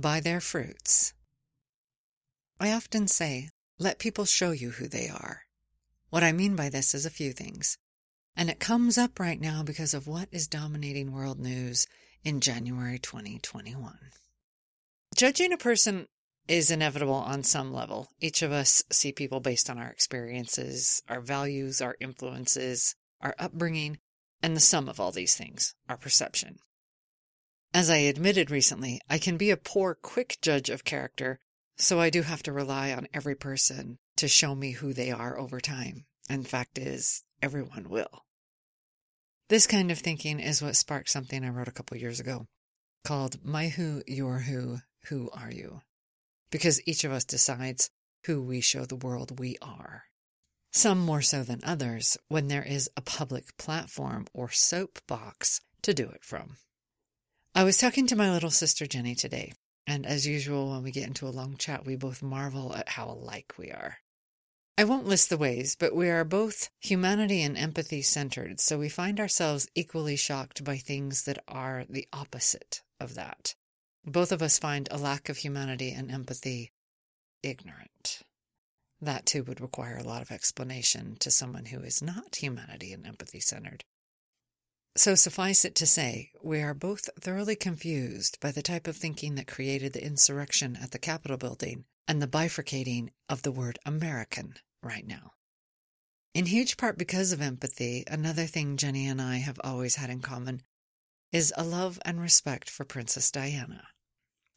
by their fruits. I often say, let people show you who they are. What I mean by this is a few things. And it comes up right now because of what is dominating world news in January 2021. Judging a person is inevitable on some level. Each of us see people based on our experiences, our values, our influences, our upbringing, and the sum of all these things, our perception. As I admitted recently, I can be a poor, quick judge of character, so I do have to rely on every person to show me who they are over time. And fact is, everyone will. This kind of thinking is what sparked something I wrote a couple years ago called My Who, Your Who, Who Are You? Because each of us decides who we show the world we are. Some more so than others when there is a public platform or soapbox to do it from. I was talking to my little sister Jenny today, and as usual, when we get into a long chat, we both marvel at how alike we are. I won't list the ways, but we are both humanity and empathy centered, so we find ourselves equally shocked by things that are the opposite of that. Both of us find a lack of humanity and empathy ignorant. That too would require a lot of explanation to someone who is not humanity and empathy centered. So suffice it to say, we are both thoroughly confused by the type of thinking that created the insurrection at the Capitol building and the bifurcating of the word American right now. In huge part because of empathy, another thing Jenny and I have always had in common is a love and respect for Princess Diana.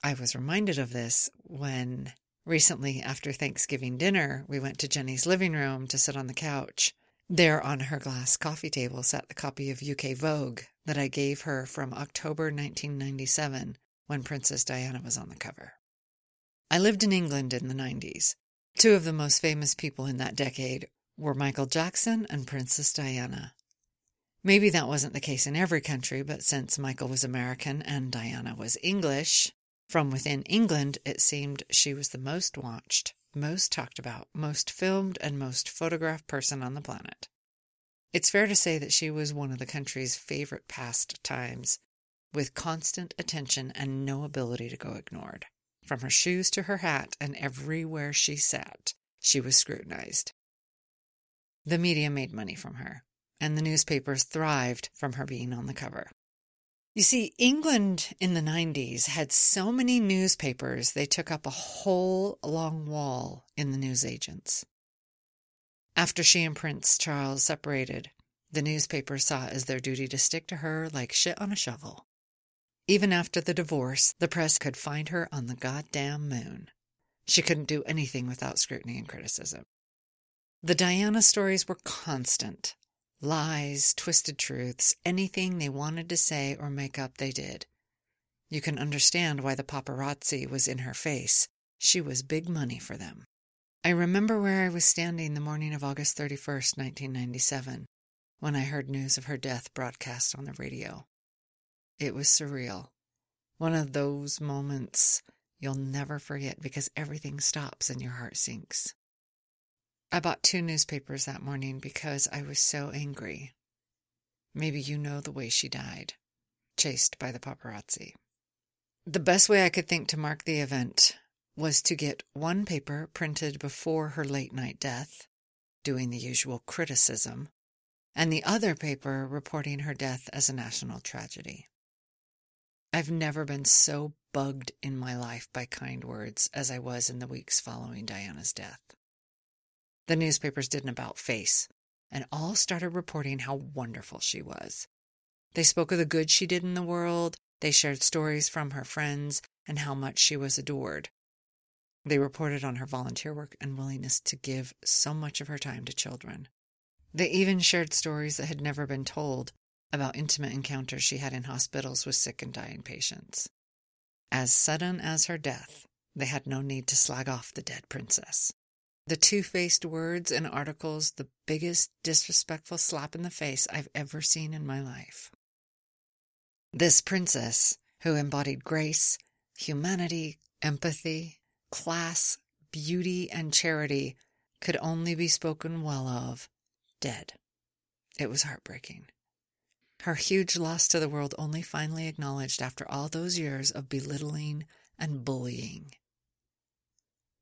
I was reminded of this when recently, after Thanksgiving dinner, we went to Jenny's living room to sit on the couch there on her glass coffee table sat the copy of UK Vogue that I gave her from October 1997 when Princess Diana was on the cover. I lived in England in the 90s. Two of the most famous people in that decade were Michael Jackson and Princess Diana. Maybe that wasn't the case in every country, but since Michael was American and Diana was English, from within England it seemed she was the most watched most talked about, most filmed, and most photographed person on the planet. It's fair to say that she was one of the country's favorite pastimes, with constant attention and no ability to go ignored. From her shoes to her hat and everywhere she sat, she was scrutinized. The media made money from her, and the newspapers thrived from her being on the cover. You see, England in the 90s had so many newspapers, they took up a whole long wall in the newsagents. After she and Prince Charles separated, the newspapers saw it as their duty to stick to her like shit on a shovel. Even after the divorce, the press could find her on the goddamn moon. She couldn't do anything without scrutiny and criticism. The Diana stories were constant, lies, twisted truths, anything they wanted to say or make up, they did. You can understand why the paparazzi was in her face. She was big money for them. I remember where I was standing the morning of August 31st, 1997, when I heard news of her death broadcast on the radio. It was surreal. One of those moments you'll never forget because everything stops and your heart sinks. I bought two newspapers that morning because I was so angry. Maybe you know the way she died, chased by the paparazzi. The best way I could think to mark the event was to get one paper printed before her late night death, doing the usual criticism, and the other paper reporting her death as a national tragedy. I've never been so bugged in my life by kind words as I was in the weeks following Diana's death. The newspapers did an about face, and all started reporting how wonderful she was. They spoke of the good she did in the world, they shared stories from her friends, and how much she was adored. They reported on her volunteer work and willingness to give so much of her time to children. They even shared stories that had never been told about intimate encounters she had in hospitals with sick and dying patients. As sudden as her death, they had no need to slag off the dead princess. The two faced words and articles, the biggest disrespectful slap in the face I've ever seen in my life. This princess, who embodied grace, humanity, empathy, class, beauty, and charity, could only be spoken well of, dead. It was heartbreaking. Her huge loss to the world only finally acknowledged after all those years of belittling and bullying.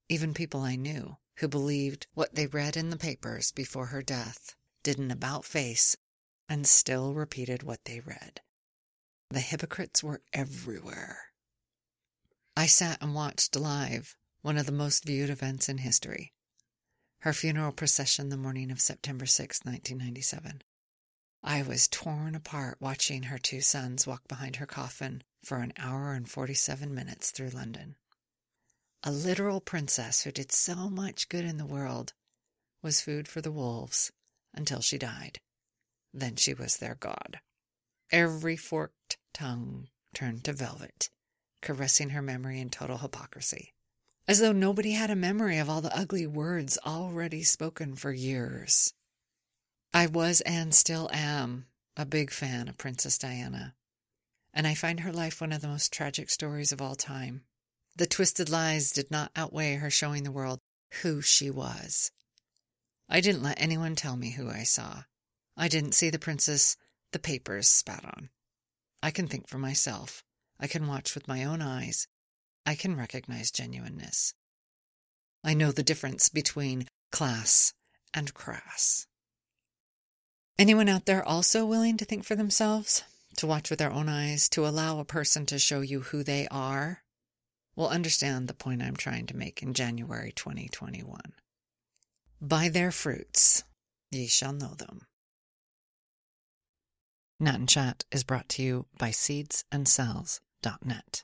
Even people I knew who believed what they read in the papers before her death did an about face and still repeated what they read. The hypocrites were everywhere. I sat and watched live one of the most viewed events in history her funeral procession the morning of September 6, 1997. I was torn apart watching her two sons walk behind her coffin for an hour and 47 minutes through London. A literal princess who did so much good in the world was food for the wolves until she died. Then she was their god. Every forked tongue turned to velvet, caressing her memory in total hypocrisy as though nobody had a memory of all the ugly words already spoken for years. I was and still am a big fan of Princess Diana, and I find her life one of the most tragic stories of all time. The twisted lies did not outweigh her showing the world who she was. I didn't let anyone tell me who I saw. I didn't see the princess the papers spat on. I can think for myself. I can watch with my own eyes I can recognize genuineness. I know the difference between class and crass. Anyone out there also willing to think for themselves, to watch with their own eyes, to allow a person to show you who they are, will understand the point I'm trying to make in January 2021. By their fruits ye shall know them. Nat and Chat is brought to you by seedsandcells.net.